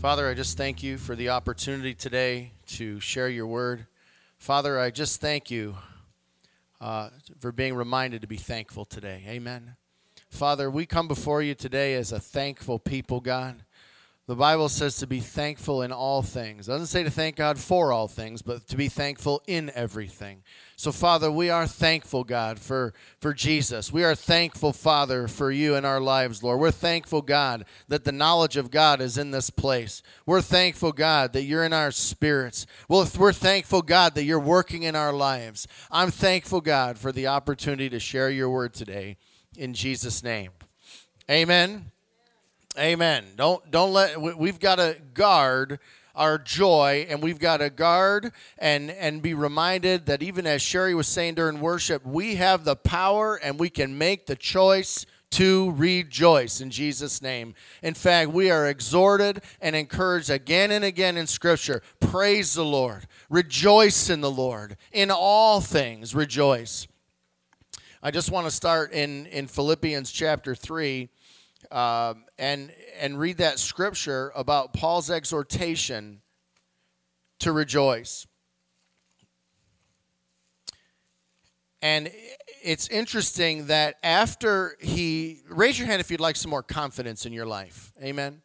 Father, I just thank you for the opportunity today to share your word. Father, I just thank you uh, for being reminded to be thankful today. Amen. Father, we come before you today as a thankful people, God. The Bible says to be thankful in all things. It doesn't say to thank God for all things, but to be thankful in everything. So, Father, we are thankful, God, for, for Jesus. We are thankful, Father, for you in our lives, Lord. We're thankful, God, that the knowledge of God is in this place. We're thankful, God, that you're in our spirits. Well, we're thankful, God, that you're working in our lives. I'm thankful, God, for the opportunity to share your word today. In Jesus' name. Amen. Amen. Don't don't let we've got to guard our joy and we've got to guard and and be reminded that even as Sherry was saying during worship, we have the power and we can make the choice to rejoice in Jesus name. In fact, we are exhorted and encouraged again and again in scripture, praise the Lord. Rejoice in the Lord. In all things rejoice. I just want to start in in Philippians chapter 3 um, and and read that scripture about Paul's exhortation to rejoice. And it's interesting that after he raise your hand if you'd like some more confidence in your life. Amen.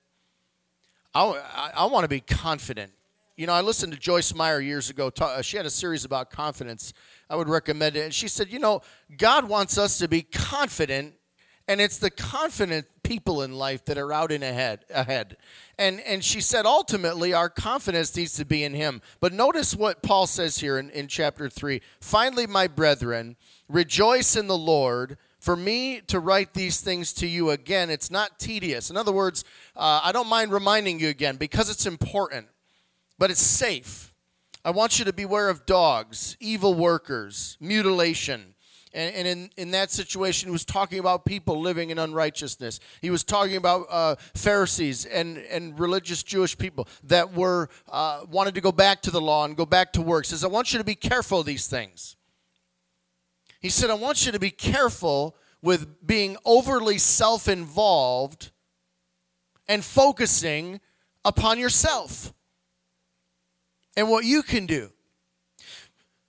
I, I, I want to be confident. You know, I listened to Joyce Meyer years ago. Talk, she had a series about confidence. I would recommend it. And she said, you know, God wants us to be confident and it's the confident people in life that are out in ahead ahead. And and she said ultimately our confidence needs to be in him. But notice what paul says here in, in chapter 3 finally my brethren rejoice in the lord. For me to write these things to you again it's not tedious. In other words uh, i don't mind reminding you again because it's important but it's safe. I want you to beware of dogs evil workers mutilation and, and in, in that situation, he was talking about people living in unrighteousness. He was talking about uh, Pharisees and, and religious Jewish people that were uh, wanted to go back to the law and go back to work. He says, I want you to be careful of these things. He said, I want you to be careful with being overly self involved and focusing upon yourself and what you can do.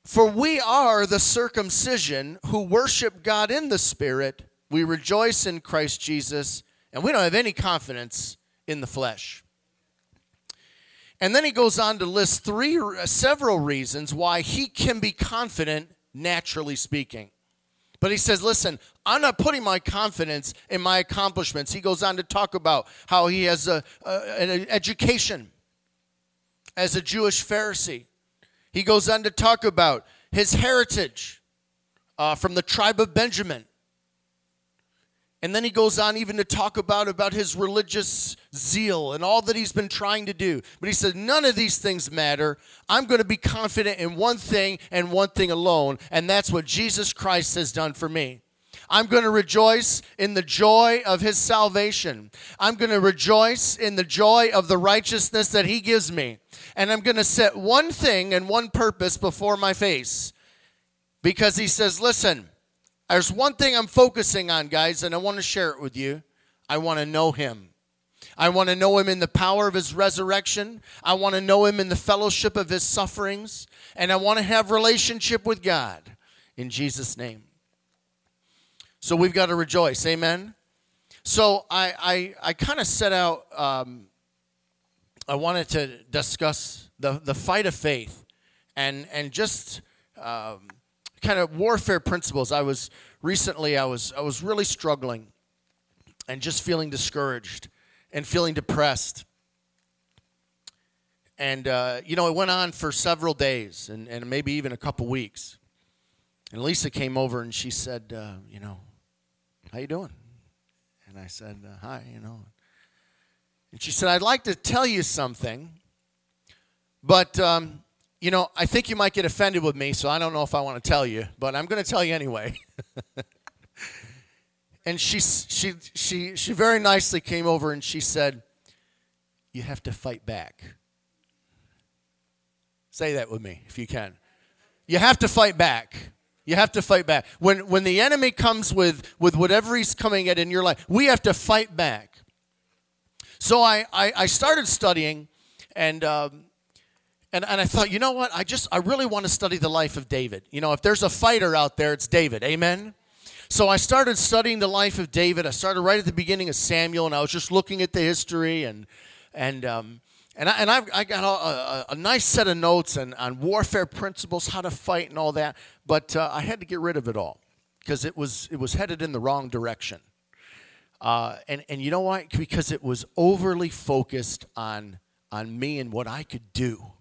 For we are the circumcision who worship God in the Spirit. We rejoice in Christ Jesus, and we don't have any confidence in the flesh. And then he goes on to list three several reasons why he can be confident naturally speaking. But he says, listen, I'm not putting my confidence in my accomplishments. He goes on to talk about how he has a, a an education as a Jewish Pharisee. He goes on to talk about his heritage uh, from the tribe of Benjamin. And then he goes on even to talk about, about his religious zeal and all that he's been trying to do. But he says, none of these things matter. I'm going to be confident in one thing and one thing alone, and that's what Jesus Christ has done for me. I'm going to rejoice in the joy of his salvation. I'm going to rejoice in the joy of the righteousness that he gives me. And I'm going to set one thing and one purpose before my face. Because he says, listen, there's one thing I'm focusing on, guys, and I want to share it with you. I want to know him. I want to know him in the power of his resurrection. I want to know him in the fellowship of his sufferings. And I want to have relationship with God. In Jesus' name. So we've got to rejoice. Amen. So I I, I kind of set out. Um, I wanted to discuss the the fight of faith, and and just um, kind of warfare principles. I was recently I was I was really struggling, and just feeling discouraged, and feeling depressed. And uh, you know, it went on for several days, and, and maybe even a couple weeks. And Lisa came over and she said, uh, you know, how you doing? And I said, uh, hi, you know. And she said, I'd like to tell you something, but, um, you know, I think you might get offended with me, so I don't know if I want to tell you, but I'm going to tell you anyway. and she, she, she, she very nicely came over and she said, You have to fight back. Say that with me if you can. You have to fight back. You have to fight back. When, when the enemy comes with, with whatever he's coming at in your life, we have to fight back. So I, I, I started studying, and, um, and, and I thought, you know what? I just, I really want to study the life of David. You know, if there's a fighter out there, it's David. Amen? So I started studying the life of David. I started right at the beginning of Samuel, and I was just looking at the history and, and, um, and, I, and I've, I got a, a, a, nice set of notes and, on warfare principles, how to fight, and all that. But uh, I had to get rid of it all because it was, it was headed in the wrong direction. Uh, and, and you know why? Because it was overly focused on, on me and what I could do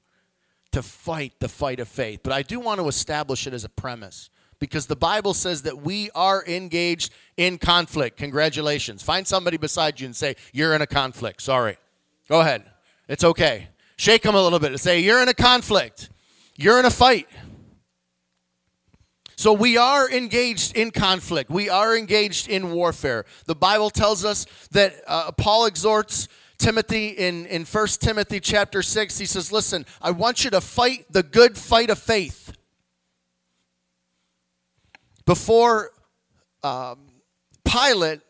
to fight the fight of faith. But I do want to establish it as a premise because the Bible says that we are engaged in conflict. Congratulations. Find somebody beside you and say, You're in a conflict. Sorry. Go ahead. It's okay. Shake them a little bit and say, You're in a conflict, you're in a fight. So we are engaged in conflict. We are engaged in warfare. The Bible tells us that uh, Paul exhorts Timothy in, in 1 Timothy chapter 6. He says, Listen, I want you to fight the good fight of faith. Before um, Pilate,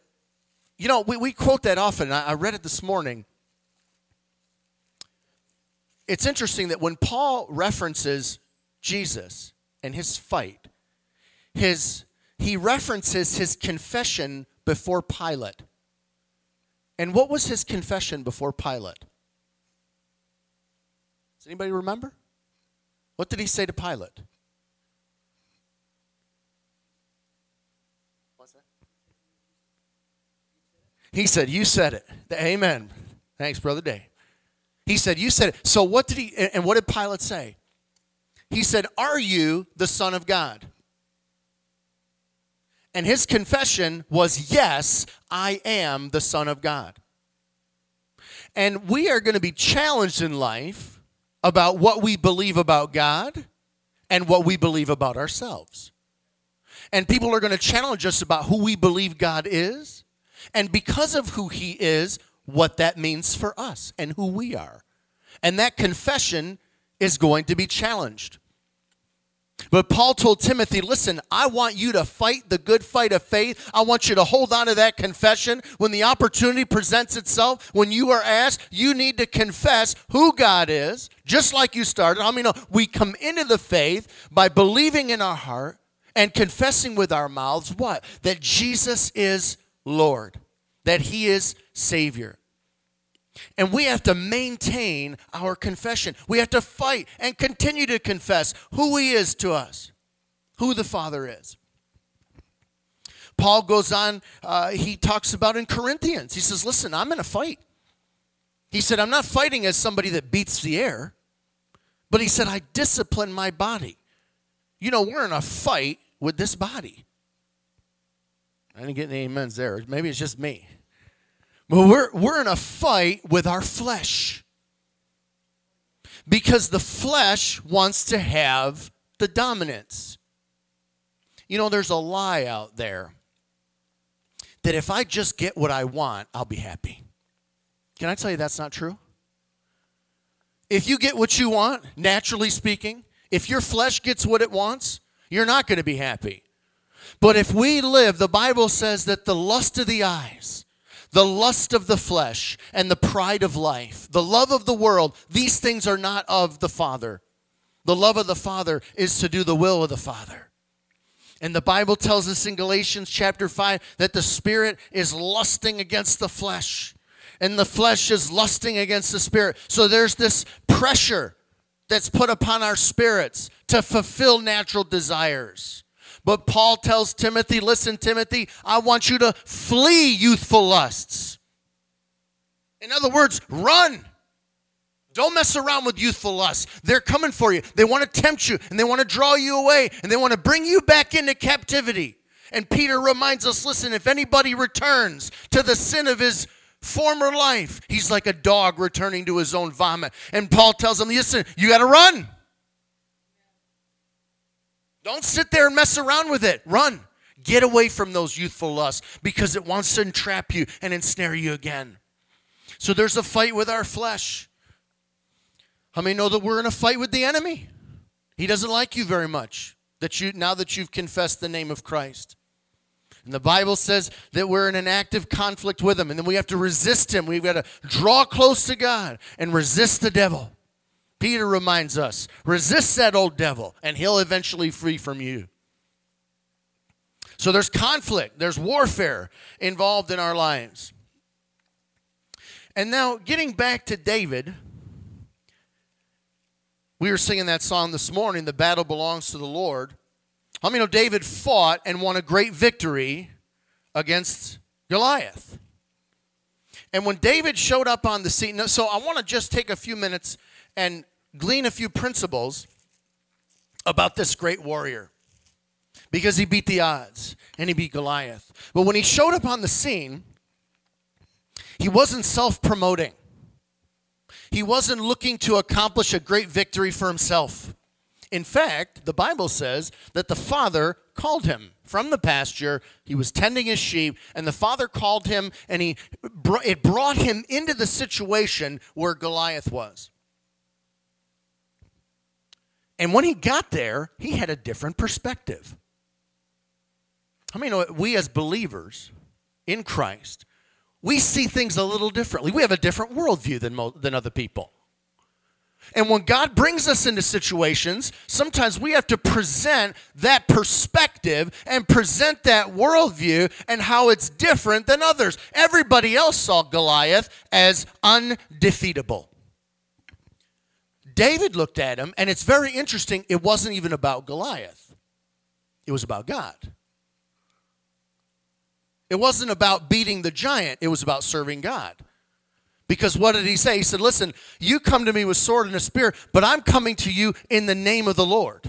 you know, we, we quote that often. I, I read it this morning it's interesting that when Paul references Jesus and his fight, his, he references his confession before Pilate. And what was his confession before Pilate? Does anybody remember? What did he say to Pilate? What's that? He said, You said it. Amen. Thanks, Brother Day. He said, You said it. So what did he, and what did Pilate say? He said, Are you the Son of God? And his confession was, Yes, I am the Son of God. And we are going to be challenged in life about what we believe about God and what we believe about ourselves. And people are going to challenge us about who we believe God is. And because of who he is, what that means for us and who we are. And that confession is going to be challenged. But Paul told Timothy, listen, I want you to fight the good fight of faith. I want you to hold on to that confession. When the opportunity presents itself, when you are asked, you need to confess who God is, just like you started. I mean, uh, we come into the faith by believing in our heart and confessing with our mouths what? That Jesus is Lord, that He is Savior. And we have to maintain our confession. We have to fight and continue to confess who He is to us, who the Father is. Paul goes on, uh, he talks about in Corinthians. He says, Listen, I'm in a fight. He said, I'm not fighting as somebody that beats the air, but he said, I discipline my body. You know, we're in a fight with this body. I didn't get any amens there. Maybe it's just me. But we're, we're in a fight with our flesh. Because the flesh wants to have the dominance. You know, there's a lie out there that if I just get what I want, I'll be happy. Can I tell you that's not true? If you get what you want, naturally speaking, if your flesh gets what it wants, you're not going to be happy. But if we live, the Bible says that the lust of the eyes, the lust of the flesh, and the pride of life, the love of the world, these things are not of the Father. The love of the Father is to do the will of the Father. And the Bible tells us in Galatians chapter 5 that the Spirit is lusting against the flesh, and the flesh is lusting against the Spirit. So there's this pressure that's put upon our spirits to fulfill natural desires. But Paul tells Timothy, listen, Timothy, I want you to flee youthful lusts. In other words, run. Don't mess around with youthful lusts. They're coming for you. They want to tempt you and they want to draw you away and they want to bring you back into captivity. And Peter reminds us listen, if anybody returns to the sin of his former life. He's like a dog returning to his own vomit. And Paul tells him, listen, you got to run. Don't sit there and mess around with it. Run. Get away from those youthful lusts because it wants to entrap you and ensnare you again. So there's a fight with our flesh. How many know that we're in a fight with the enemy? He doesn't like you very much that you now that you've confessed the name of Christ. And the Bible says that we're in an active conflict with him, and then we have to resist him. We've got to draw close to God and resist the devil. Peter reminds us resist that old devil, and he'll eventually free from you. So there's conflict, there's warfare involved in our lives. And now, getting back to David, we were singing that song this morning, The Battle Belongs to the Lord. How many know David fought and won a great victory against Goliath? And when David showed up on the scene, so I want to just take a few minutes and glean a few principles about this great warrior because he beat the odds and he beat Goliath. But when he showed up on the scene, he wasn't self promoting, he wasn't looking to accomplish a great victory for himself. In fact, the Bible says that the father called him from the pasture. He was tending his sheep, and the father called him, and he it brought him into the situation where Goliath was. And when he got there, he had a different perspective. I mean, we as believers in Christ, we see things a little differently. We have a different worldview than, than other people. And when God brings us into situations, sometimes we have to present that perspective and present that worldview and how it's different than others. Everybody else saw Goliath as undefeatable. David looked at him, and it's very interesting. It wasn't even about Goliath, it was about God. It wasn't about beating the giant, it was about serving God. Because what did he say? He said, Listen, you come to me with sword and a spear, but I'm coming to you in the name of the Lord.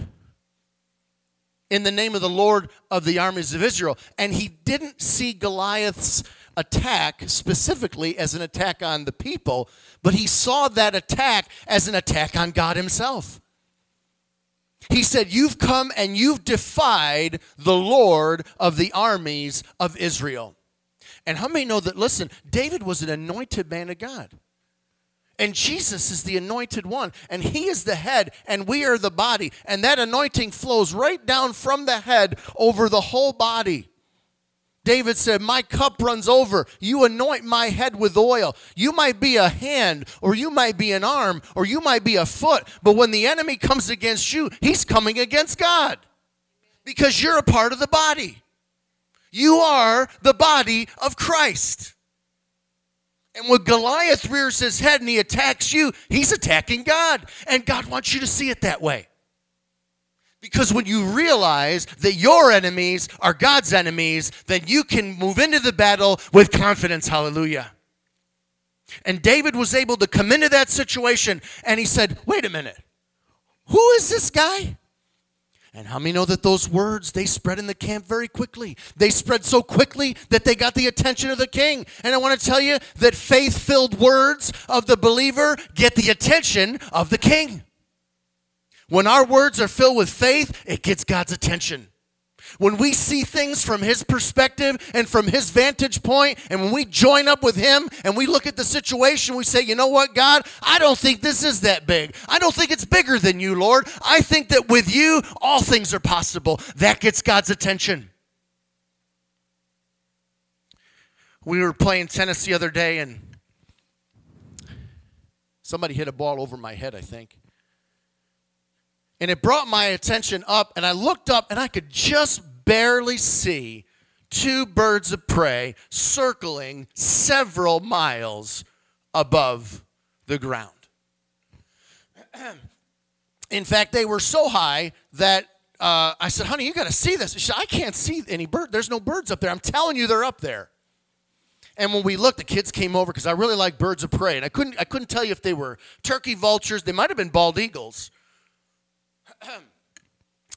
In the name of the Lord of the armies of Israel. And he didn't see Goliath's attack specifically as an attack on the people, but he saw that attack as an attack on God himself. He said, You've come and you've defied the Lord of the armies of Israel. And how many know that, listen, David was an anointed man of God. And Jesus is the anointed one, and he is the head, and we are the body. And that anointing flows right down from the head over the whole body. David said, My cup runs over. You anoint my head with oil. You might be a hand, or you might be an arm, or you might be a foot, but when the enemy comes against you, he's coming against God because you're a part of the body. You are the body of Christ. And when Goliath rears his head and he attacks you, he's attacking God. And God wants you to see it that way. Because when you realize that your enemies are God's enemies, then you can move into the battle with confidence. Hallelujah. And David was able to come into that situation and he said, Wait a minute, who is this guy? And how many know that those words they spread in the camp very quickly? They spread so quickly that they got the attention of the king. And I want to tell you that faith-filled words of the believer get the attention of the king. When our words are filled with faith, it gets God's attention. When we see things from His perspective and from His vantage point, and when we join up with Him and we look at the situation, we say, you know what, God, I don't think this is that big. I don't think it's bigger than you, Lord. I think that with you, all things are possible. That gets God's attention. We were playing tennis the other day, and somebody hit a ball over my head, I think. And it brought my attention up, and I looked up, and I could just barely see two birds of prey circling several miles above the ground. In fact, they were so high that uh, I said, honey, you got to see this. Said, I can't see any bird. There's no birds up there. I'm telling you, they're up there. And when we looked, the kids came over because I really like birds of prey, and I couldn't I couldn't tell you if they were turkey vultures. They might have been bald eagles,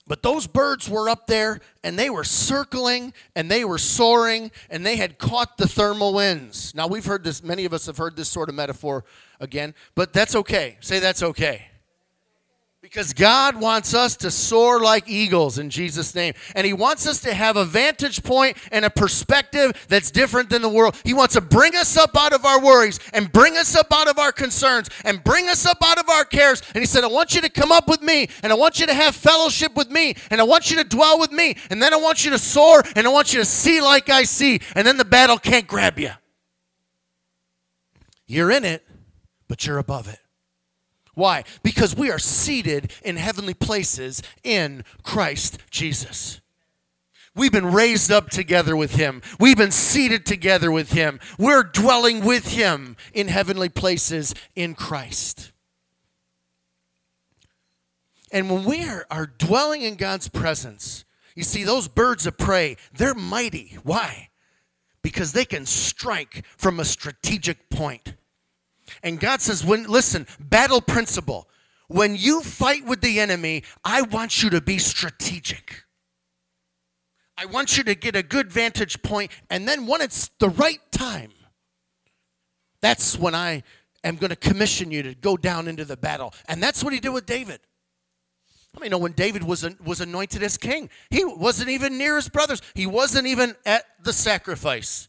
But those birds were up there and they were circling and they were soaring and they had caught the thermal winds. Now, we've heard this, many of us have heard this sort of metaphor again, but that's okay. Say that's okay. Because God wants us to soar like eagles in Jesus' name. And He wants us to have a vantage point and a perspective that's different than the world. He wants to bring us up out of our worries and bring us up out of our concerns and bring us up out of our cares. And He said, I want you to come up with me and I want you to have fellowship with me and I want you to dwell with me. And then I want you to soar and I want you to see like I see. And then the battle can't grab you. You're in it, but you're above it. Why? Because we are seated in heavenly places in Christ Jesus. We've been raised up together with Him. We've been seated together with Him. We're dwelling with Him in heavenly places in Christ. And when we are, dwelling in God's presence, you see, those birds of prey, they're mighty. Why? Because they can strike from a strategic point. And God says, when listen, battle principle. When you fight with the enemy, I want you to be strategic. I want you to get a good vantage point, and then when it's the right time, that's when I am going to commission you to go down into the battle. And that's what he did with David. I mean, know when David was, was anointed as king, he wasn't even near his brothers. He wasn't even at the sacrifice.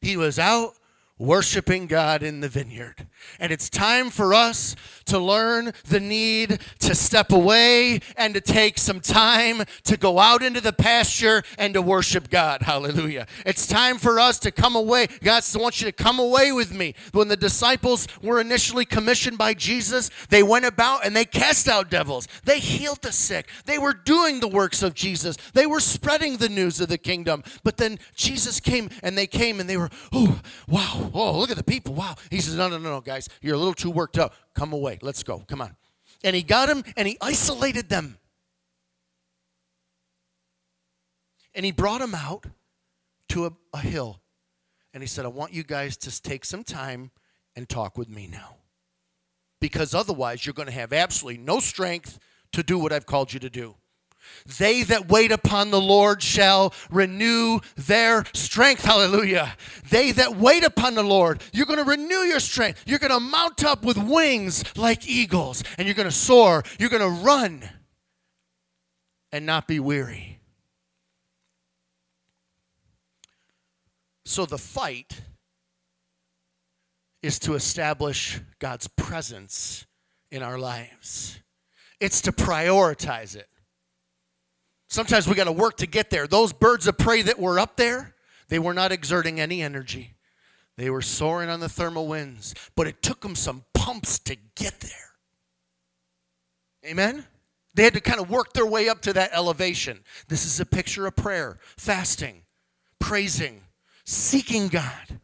He was out worshiping God in the vineyard. And it's time for us to learn the need to step away and to take some time to go out into the pasture and to worship God. Hallelujah. It's time for us to come away. God wants you to come away with me. When the disciples were initially commissioned by Jesus, they went about and they cast out devils. They healed the sick. They were doing the works of Jesus. They were spreading the news of the kingdom. But then Jesus came and they came and they were, oh, wow oh, look at the people. Wow. He says, no, no, no, no, guys. You're a little too worked up. Come away. Let's go. Come on. And he got him and he isolated them. And he brought them out to a, a hill. And he said, I want you guys to take some time and talk with me now. Because otherwise, you're going to have absolutely no strength to do what I've called you to do. They that wait upon the Lord shall renew their strength. Hallelujah. They that wait upon the Lord, you're going to renew your strength. You're going to mount up with wings like eagles, and you're going to soar. You're going to run and not be weary. So the fight is to establish God's presence in our lives, it's to prioritize it. Sometimes we got to work to get there. Those birds of prey that were up there, they were not exerting any energy. They were soaring on the thermal winds, but it took them some pumps to get there. Amen? They had to kind of work their way up to that elevation. This is a picture of prayer, fasting, praising, seeking God.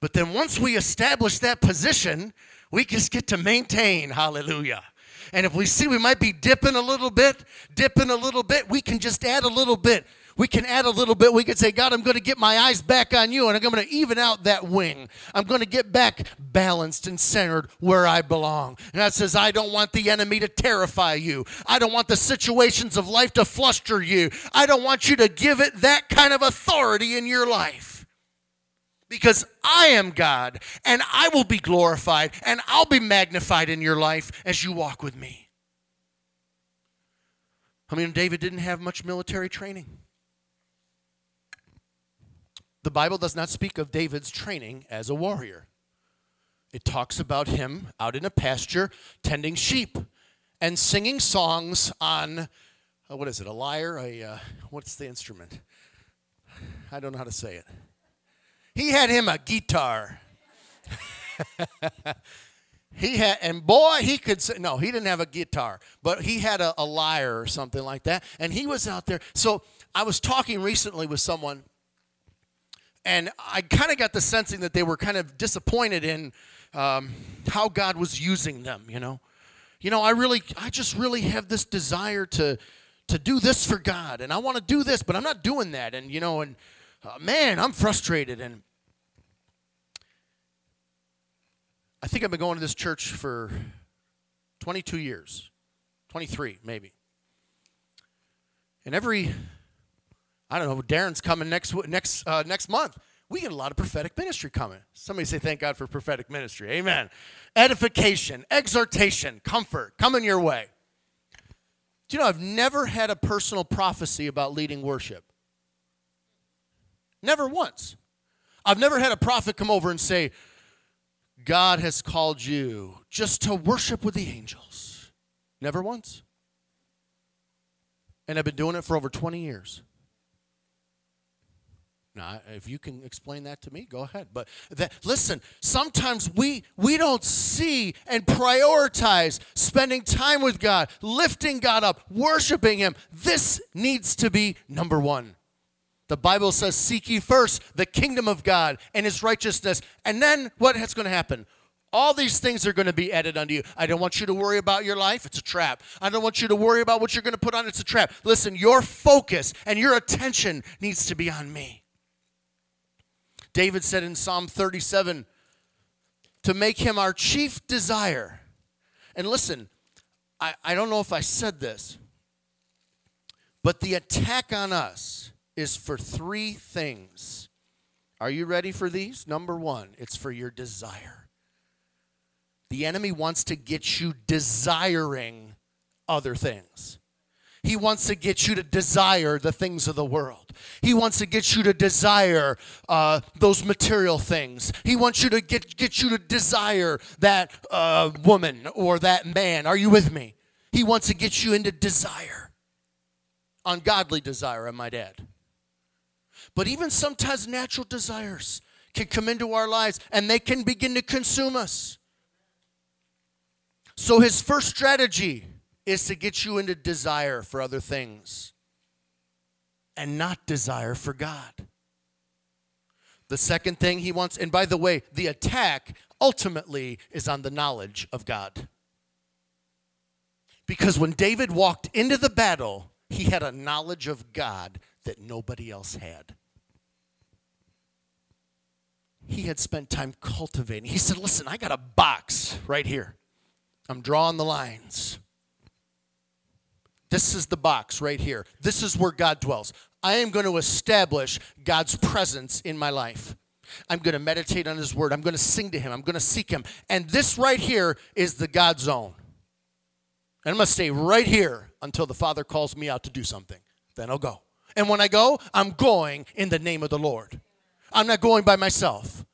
But then once we establish that position, we just get to maintain. Hallelujah. And if we see we might be dipping a little bit, dipping a little bit, we can just add a little bit. We can add a little bit. We can say, God, I'm going to get my eyes back on you and I'm going to even out that wing. I'm going to get back balanced and centered where I belong. And that says, I don't want the enemy to terrify you. I don't want the situations of life to fluster you. I don't want you to give it that kind of authority in your life because I am God and I will be glorified and I'll be magnified in your life as you walk with me. I mean, David didn't have much military training. The Bible does not speak of David's training as a warrior. It talks about him out in a pasture tending sheep and singing songs on, uh, what is it, a lyre? A, uh, what's the instrument? I don't know how to say it. He had him a guitar. he had, and boy, he could say, no, he didn't have a guitar, but he had a, a lyre or something like that. And he was out there. So I was talking recently with someone, and I kind of got the sensing that they were kind of disappointed in um, how God was using them, you know. You know, I really, I just really have this desire to, to do this for God, and I want to do this, but I'm not doing that. And, you know, and, uh, man, I'm frustrated. And I think I've been going to this church for 22 years, 23 maybe. And every, I don't know, Darren's coming next next uh, next month. We get a lot of prophetic ministry coming. Somebody say, "Thank God for prophetic ministry." Amen. Edification, exhortation, comfort coming your way. Do you know I've never had a personal prophecy about leading worship? Never once. I've never had a prophet come over and say, God has called you just to worship with the angels. Never once. And I've been doing it for over 20 years. Now, if you can explain that to me, go ahead. But that, listen, sometimes we we don't see and prioritize spending time with God, lifting God up, worshiping Him. This needs to be number one. The Bible says, Seek ye first the kingdom of God and his righteousness. And then what is going to happen? All these things are going to be added unto you. I don't want you to worry about your life. It's a trap. I don't want you to worry about what you're going to put on. It's a trap. Listen, your focus and your attention needs to be on me. David said in Psalm 37 to make him our chief desire. And listen, I, I don't know if I said this, but the attack on us is for three things. Are you ready for these? Number one, it's for your desire. The enemy wants to get you desiring other things. He wants to get you to desire the things of the world. He wants to get you to desire uh, those material things. He wants you to get, get you to desire that uh, woman or that man. Are you with me? He wants to get you into desire. Ungodly desire, I might add. But even sometimes natural desires can come into our lives and they can begin to consume us. So his first strategy is to get you into desire for other things and not desire for God. The second thing he wants, and by the way, the attack ultimately is on the knowledge of God. Because when David walked into the battle, he had a knowledge of God that nobody else had he had spent time cultivating. He said, Listen, I got a box right here. I'm drawing the lines. This is the box right here. This is where God dwells. I am going to establish God's presence in my life. I'm going to meditate on His Word. I'm going to sing to Him. I'm going to seek Him. And this right here is the God zone. And I'm going to stay right here until the Father calls me out to do something. Then I'll go. And when I go, I'm going in the name of the Lord. I'm not going by myself.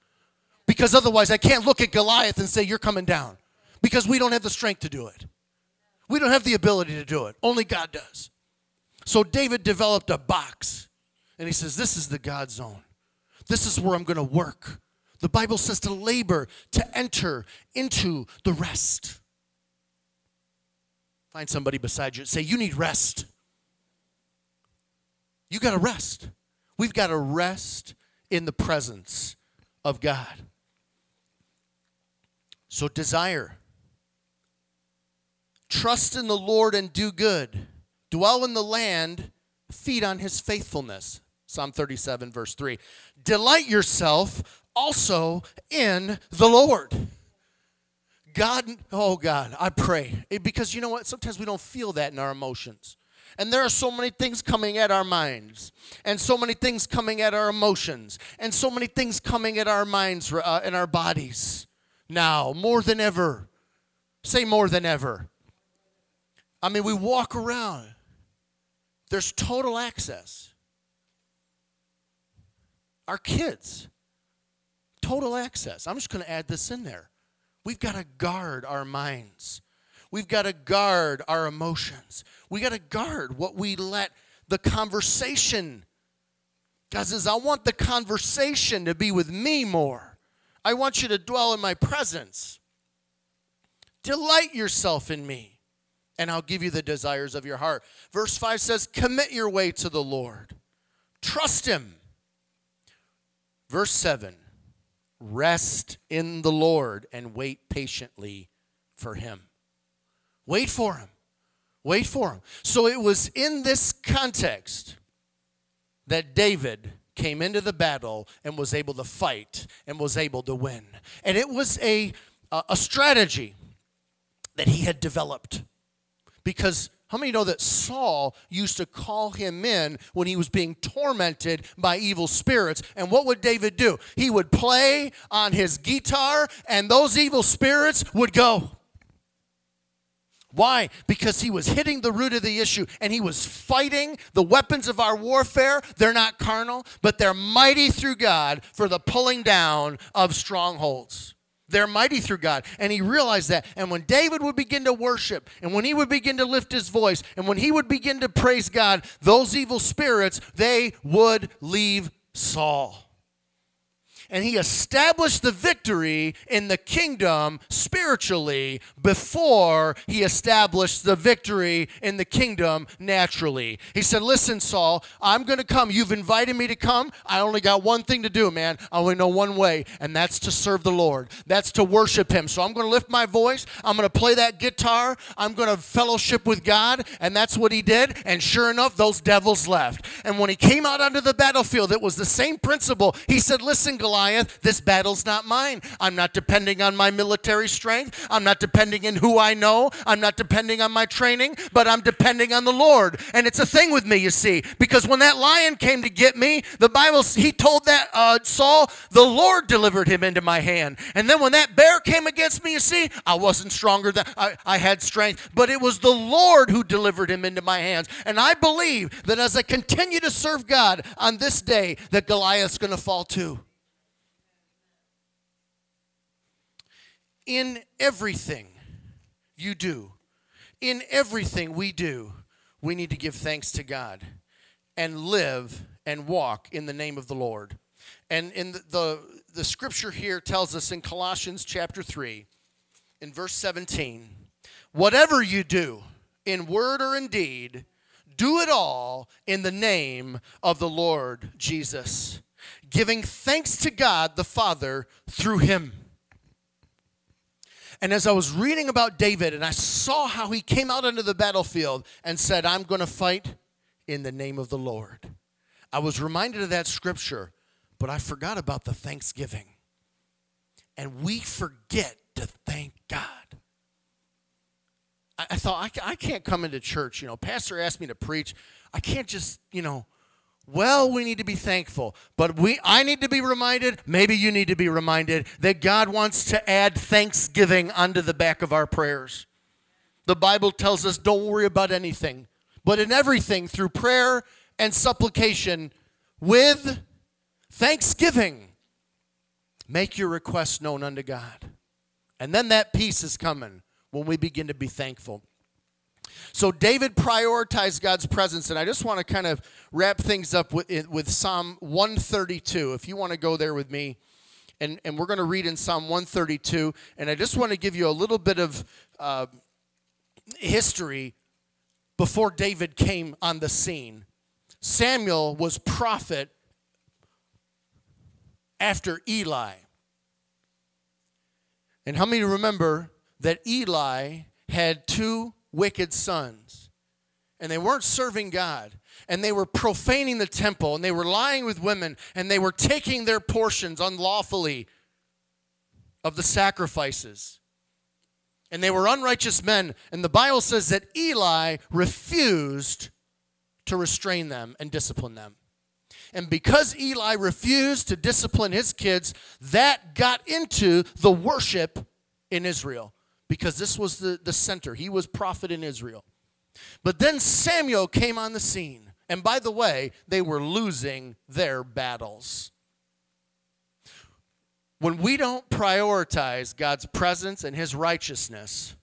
Because otherwise, I can't look at Goliath and say, You're coming down. Because we don't have the strength to do it. We don't have the ability to do it. Only God does. So David developed a box. And he says, This is the God zone. This is where I'm going to work. The Bible says to labor, to enter into the rest. Find somebody beside you and say, You need rest. You got to rest. We've got to rest in the presence of God. So desire. Trust in the Lord and do good. Dwell in the land, feed on his faithfulness. Psalm 37, verse 3. Delight yourself also in the Lord. God, oh God, I pray. Because you know what? Sometimes we don't feel that in our emotions. And there are so many things coming at our minds, and so many things coming at our emotions, and so many things coming at our minds uh, and our bodies now, more than ever. Say more than ever. I mean, we walk around, there's total access. Our kids, total access. I'm just going to add this in there. We've got to guard our minds. We've got to guard our emotions. We got to guard what we let the conversation. God says, I want the conversation to be with me more. I want you to dwell in my presence. Delight yourself in me, and I'll give you the desires of your heart. Verse 5 says, Commit your way to the Lord, trust Him. Verse 7 Rest in the Lord and wait patiently for Him. Wait for him. Wait for him. So it was in this context that David came into the battle and was able to fight and was able to win. And it was a, a strategy that he had developed. Because How many know that Saul used to call him in when he was being tormented by evil spirits? And what would David do? He would play on his guitar, and those evil spirits would go. Why? Because he was hitting the root of the issue and he was fighting the weapons of our warfare. They're not carnal, but they're mighty through God for the pulling down of strongholds. They're mighty through God. And he realized that. And when David would begin to worship, and when he would begin to lift his voice, and when he would begin to praise God, those evil spirits, they would leave Saul and he established the victory in the kingdom spiritually before he established the victory in the kingdom naturally. He said, Listen, Saul, I'm going to come. You've invited me to come. I only got one thing to do, man. I only know one way, and that's to serve the Lord. That's to worship him. So I'm going to lift my voice. I'm going to play that guitar. I'm going to fellowship with God. And that's what he did. And sure enough, those devils left. And when he came out onto the battlefield, it was the same principle. He said, Listen, Goliath. Goliath, this battle's not mine. I'm not depending on my military strength. I'm not depending on who I know. I'm not depending on my training, but I'm depending on the Lord. And it's a thing with me, you see, because when that lion came to get me, the Bible, he told that uh, Saul, the Lord delivered him into my hand. And then when that bear came against me, you see, I wasn't stronger than I, I had strength, but it was the Lord who delivered him into my hands. And I believe that as I continue to serve God on this day, that Goliath's going to fall too. In everything you do, in everything we do, we need to give thanks to God and live and walk in the name of the Lord. And in the, the, the scripture here tells us in Colossians chapter 3, in verse 17, whatever you do, in word or in deed, do it all in the name of the Lord Jesus, giving thanks to God the Father through him. And as I was reading about David and I saw how he came out into the battlefield and said, I'm going to fight in the name of the Lord, I was reminded of that scripture, but I forgot about the thanksgiving. And we forget to thank God. I, thought, I can't come into church. You know, pastor asked me to preach. I can't just, you know, well, we need to be thankful, but we I need to be reminded, maybe you need to be reminded that God wants to add thanksgiving onto the back of our prayers. The Bible tells us don't worry about anything, but in everything through prayer and supplication with thanksgiving make your requests known unto God. And then that peace is coming when we begin to be thankful. So David prioritized God's presence, and I just want to kind of wrap things up with, with Psalm 132. If you want to go there with me, and, and we're going to read in Psalm 132, and I just want to give you a little bit of uh, history before David came on the scene. Samuel was prophet after Eli. And how many remember that Eli had two wicked sons. And they weren't serving God. And they were profaning the temple. And they were lying with women. And they were taking their portions unlawfully of the sacrifices. And they were unrighteous men. And the Bible says that Eli refused to restrain them and discipline them. And because Eli refused to discipline his kids, that got into the worship in Israel because this was the, the center. He was prophet in Israel. But then Samuel came on the scene. And by the way, they were losing their battles. When we don't prioritize God's presence and his righteousness,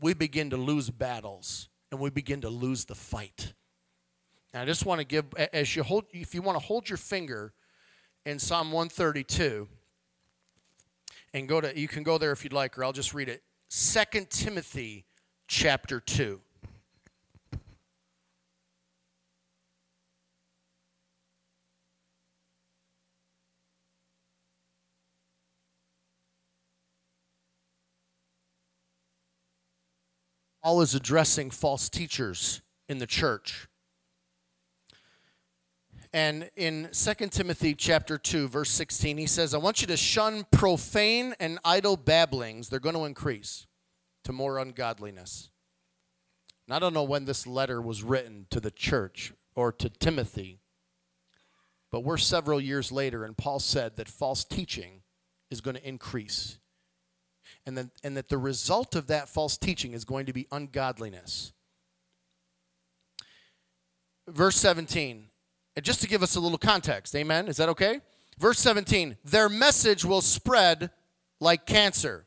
we begin to lose battles and we begin to lose the fight. Now, I just want to give, as you hold, if you want to hold your finger in Psalm 132, and go to, you can go there if you'd like, or I'll just read it. 2 Timothy chapter 2. Paul is addressing false teachers in the church. And in 2 Timothy chapter 2 verse 16 he says, "I want you to shun profane and idle babblings. They're going to increase to more ungodliness. And I don't know when this letter was written to the church or to Timothy, but we're several years later, and Paul said that false teaching is going to increase. And, and that the result of that false teaching is going to be ungodliness. Verse 17, and just to give us a little context, amen? Is that okay? Verse 17, their message will spread like cancer.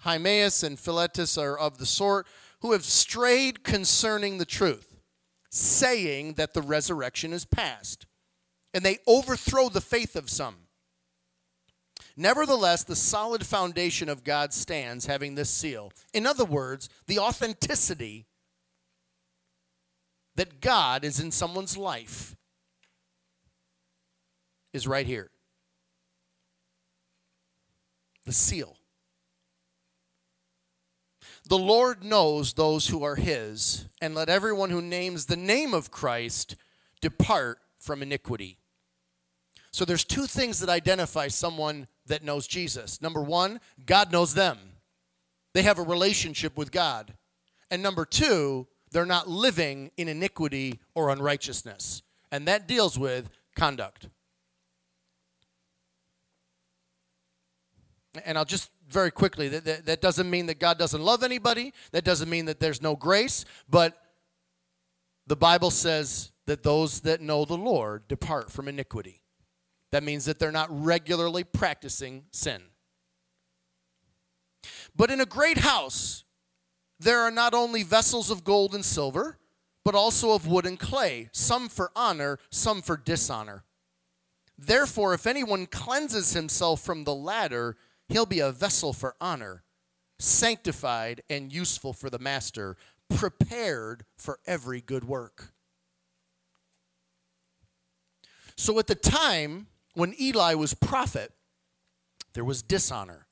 Hymenaeus and Philetus are of the sort who have strayed concerning the truth, saying that the resurrection is past. And they overthrow the faith of some. Nevertheless, the solid foundation of God stands, having this seal. In other words, the authenticity that God is in someone's life is right here. The seal. The Lord knows those who are his, and let everyone who names the name of Christ depart from iniquity. So there's two things that identify someone that knows Jesus. Number 1, God knows them. They have a relationship with God. And number 2, they're not living in iniquity or unrighteousness. And that deals with conduct. And I'll just very quickly, that, that, that, doesn't mean that God doesn't love anybody. That doesn't mean that there's no grace. But the Bible says that those that know the Lord depart from iniquity. That means that they're not regularly practicing sin. But in a great house, there are not only vessels of gold and silver, but also of wood and clay, some for honor, some for dishonor. Therefore, if anyone cleanses himself from the latter, he'll be a vessel for honor, sanctified and useful for the master, prepared for every good work. So at the time when Eli was prophet, there was dishonor.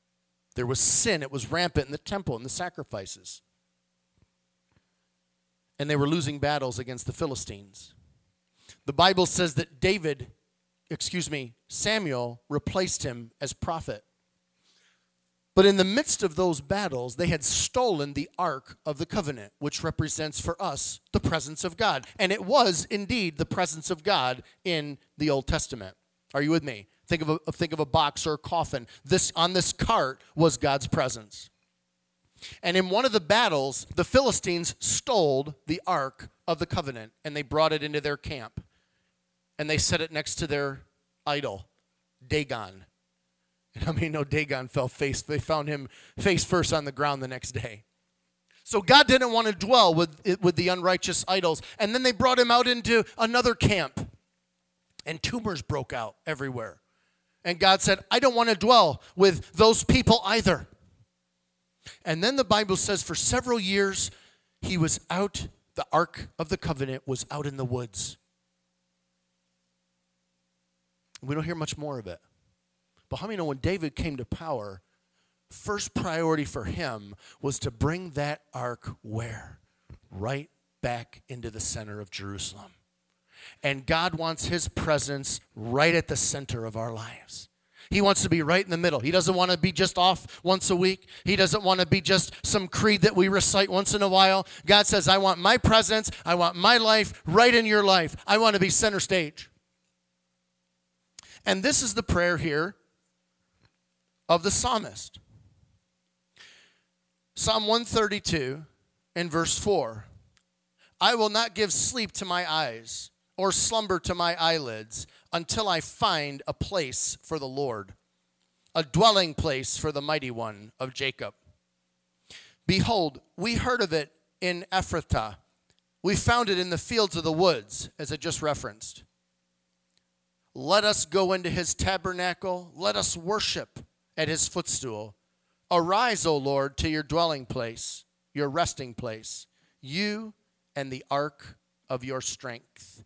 There was sin. It was rampant in the temple and the sacrifices and they were losing battles against the Philistines. The Bible says that David, excuse me, Samuel replaced him as prophet. But in the midst of those battles, they had stolen the Ark of the Covenant, which represents for us the presence of God. And it was indeed the presence of God in the Old Testament. Are you with me? Think of a, think of a box or a coffin. This, on this cart was God's presence. And in one of the battles, the Philistines stole the Ark of the Covenant and they brought it into their camp. And they set it next to their idol, Dagon. I mean, no, Dagon fell face, they found him face first on the ground the next day. So God didn't want to dwell with, with the unrighteous idols. And then they brought him out into another camp. And tumors broke out everywhere. And God said, I don't want to dwell with those people either. And then the Bible says for several years, he was out, the Ark of the Covenant was out in the woods. We don't hear much more of it. But how many know when David came to power, first priority for him was to bring that ark where? Right back into the center of Jerusalem. And God wants his presence right at the center of our lives. He wants to be right in the middle. He doesn't want to be just off once a week. He doesn't want to be just some creed that we recite once in a while. God says, I want my presence. I want my life right in your life. I want to be center stage. And this is the prayer here of the psalmist. Psalm 132 and verse 4 I will not give sleep to my eyes or slumber to my eyelids until I find a place for the Lord, a dwelling place for the mighty one of Jacob. Behold, we heard of it in Ephrathah. We found it in the fields of the woods, as I just referenced. Let us go into his tabernacle. Let us worship at his footstool. Arise, O Lord, to your dwelling place, your resting place, you and the ark of your strength.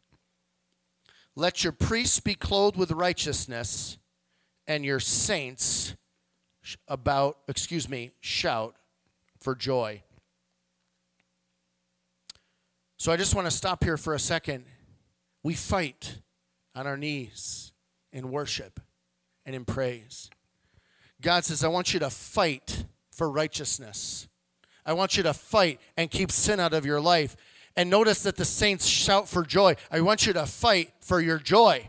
Let your priests be clothed with righteousness, and your saints about, excuse me, shout for joy. So I just want to stop here for a second. We fight on our knees in worship and in praise. God says, I want you to fight for righteousness. I want you to fight and keep sin out of your life. And notice that the saints shout for joy. I want you to fight for your joy.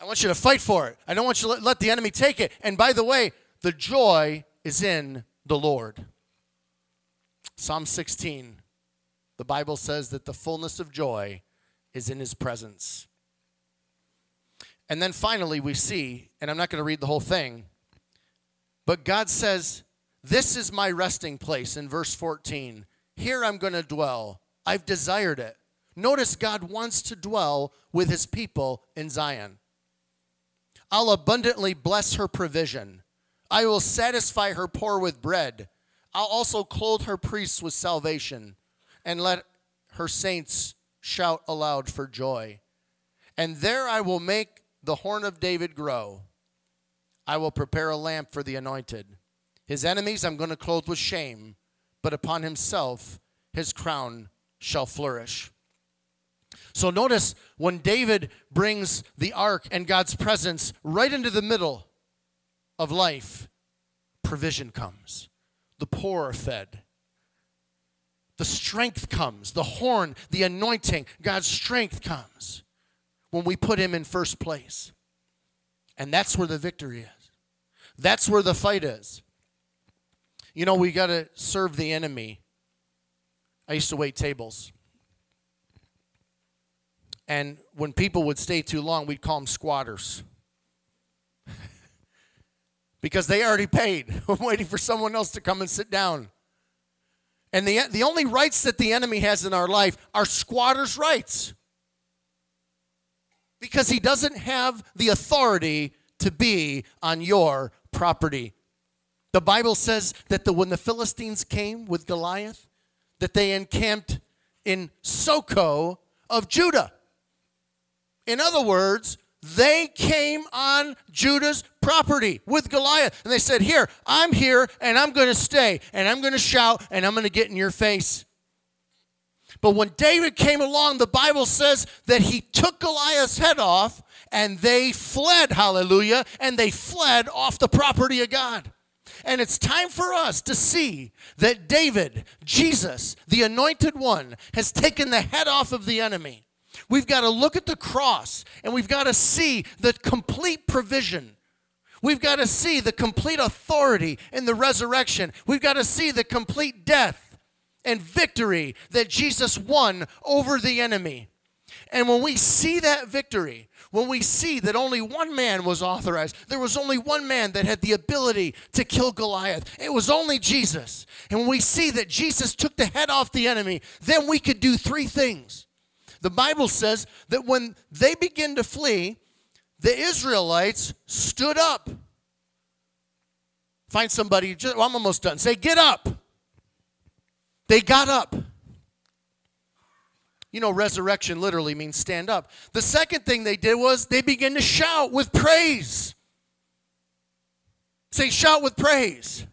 I want you to fight for it. I don't want you to let, the enemy take it. And by the way, the joy is in the Lord. Psalm 16, the Bible says that the fullness of joy is in his presence. And then finally, we see, and I'm not going to read the whole thing, but God says, This is my resting place in verse 14. Here I'm going to dwell. I've desired it. Notice God wants to dwell with his people in Zion. I'll abundantly bless her provision. I will satisfy her poor with bread. I'll also clothe her priests with salvation and let her saints shout aloud for joy. And there I will make the horn of David grow. I will prepare a lamp for the anointed. His enemies I'm going to clothe with shame, but upon himself his crown shall flourish. So notice when David brings the ark and God's presence right into the middle of life, provision comes. The poor are fed. The strength comes. The horn, the anointing, God's strength comes when we put Him in first place. And that's where the victory is. That's where the fight is. You know, we got to serve the enemy. I used to wait tables. And when people would stay too long, we'd call them squatters. because they already paid. I'm waiting for someone else to come and sit down. And the, the only rights that the enemy has in our life are squatters' rights. Because he doesn't have the authority to be on your property. The Bible says that the, when the Philistines came with Goliath, that they encamped in Socoh of Judah. In other words, they came on Judah's property with Goliath. And they said, Here, I'm here and I'm going to stay and I'm going to shout and I'm going to get in your face. But when David came along, the Bible says that he took Goliath's head off and they fled, hallelujah, and they fled off the property of God. And it's time for us to see that David, Jesus, the anointed one, has taken the head off of the enemy. We've got to look at the cross and we've got to see the complete provision. We've got to see the complete authority in the resurrection. We've got to see the complete death and victory that Jesus won over the enemy. And when we see that victory, when we see that only one man was authorized, there was only one man that had the ability to kill Goliath. It was only Jesus. And when we see that Jesus took the head off the enemy, then we could do three things. The Bible says that when they begin to flee, the Israelites stood up. Find somebody, just, well, I'm almost done. Say, get up. They got up. You know, resurrection literally means stand up. The second thing they did was they began to shout with praise. Say, shout with praise.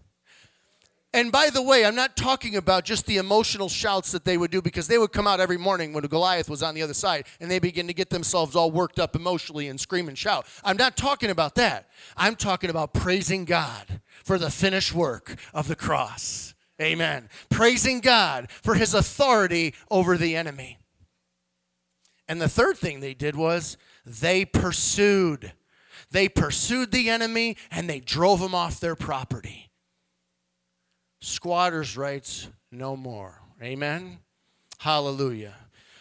And by the way, I'm not talking about just the emotional shouts that they would do because they would come out every morning when Goliath was on the other side and they begin to get themselves all worked up emotionally and scream and shout. I'm not talking about that. I'm talking about praising God for the finished work of the cross. Amen. Praising God for his authority over the enemy. And the third thing they did was they pursued. They pursued the enemy and they drove him off their property squatters' rights no more. Amen? Hallelujah.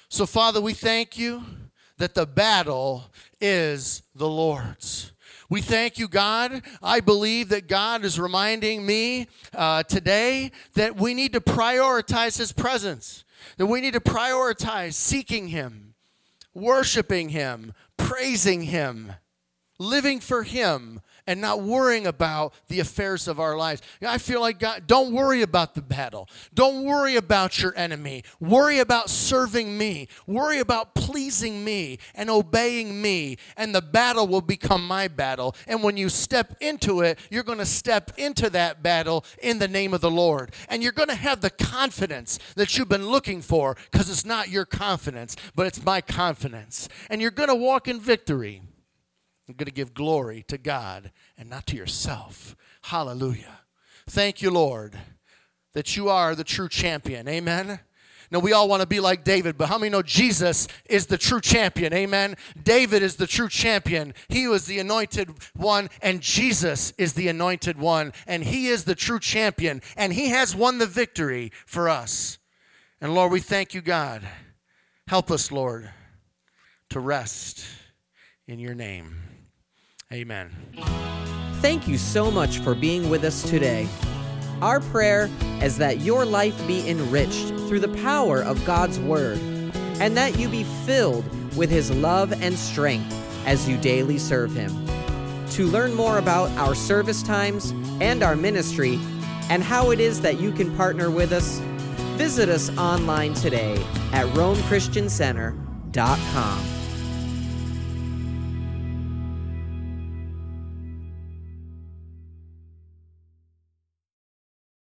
So, Father, we thank you that the battle is the Lord's. We thank you, God. I believe that God is reminding me uh, today that we need to prioritize His presence, that we need to prioritize seeking Him, worshiping Him, praising Him, living for Him and not worrying about the affairs of our lives. I feel like God, don't worry about the battle. Don't worry about your enemy. Worry about serving me. Worry about pleasing me and obeying me, and the battle will become my battle. And when you step into it, you're going to step into that battle in the name of the Lord. And you're going to have the confidence that you've been looking for because it's not your confidence, but it's my confidence. And you're going to walk in victory. You're going to give glory to God and not to yourself. Hallelujah. Thank you, Lord, that you are the true champion. Amen. Now, we all want to be like David, but how many know Jesus is the true champion? Amen. David is the true champion. He was the anointed one, and Jesus is the anointed one, and he is the true champion, and he has won the victory for us. And Lord, we thank you, God. Help us, Lord, to rest in your name. Amen. Thank you so much for being with us today. Our prayer is that your life be enriched through the power of God's Word, and that you be filled with His love and strength as you daily serve Him. To learn more about our service times and our ministry, and how it is that you can partner with us, visit us online today at RomeChristianCenter.com.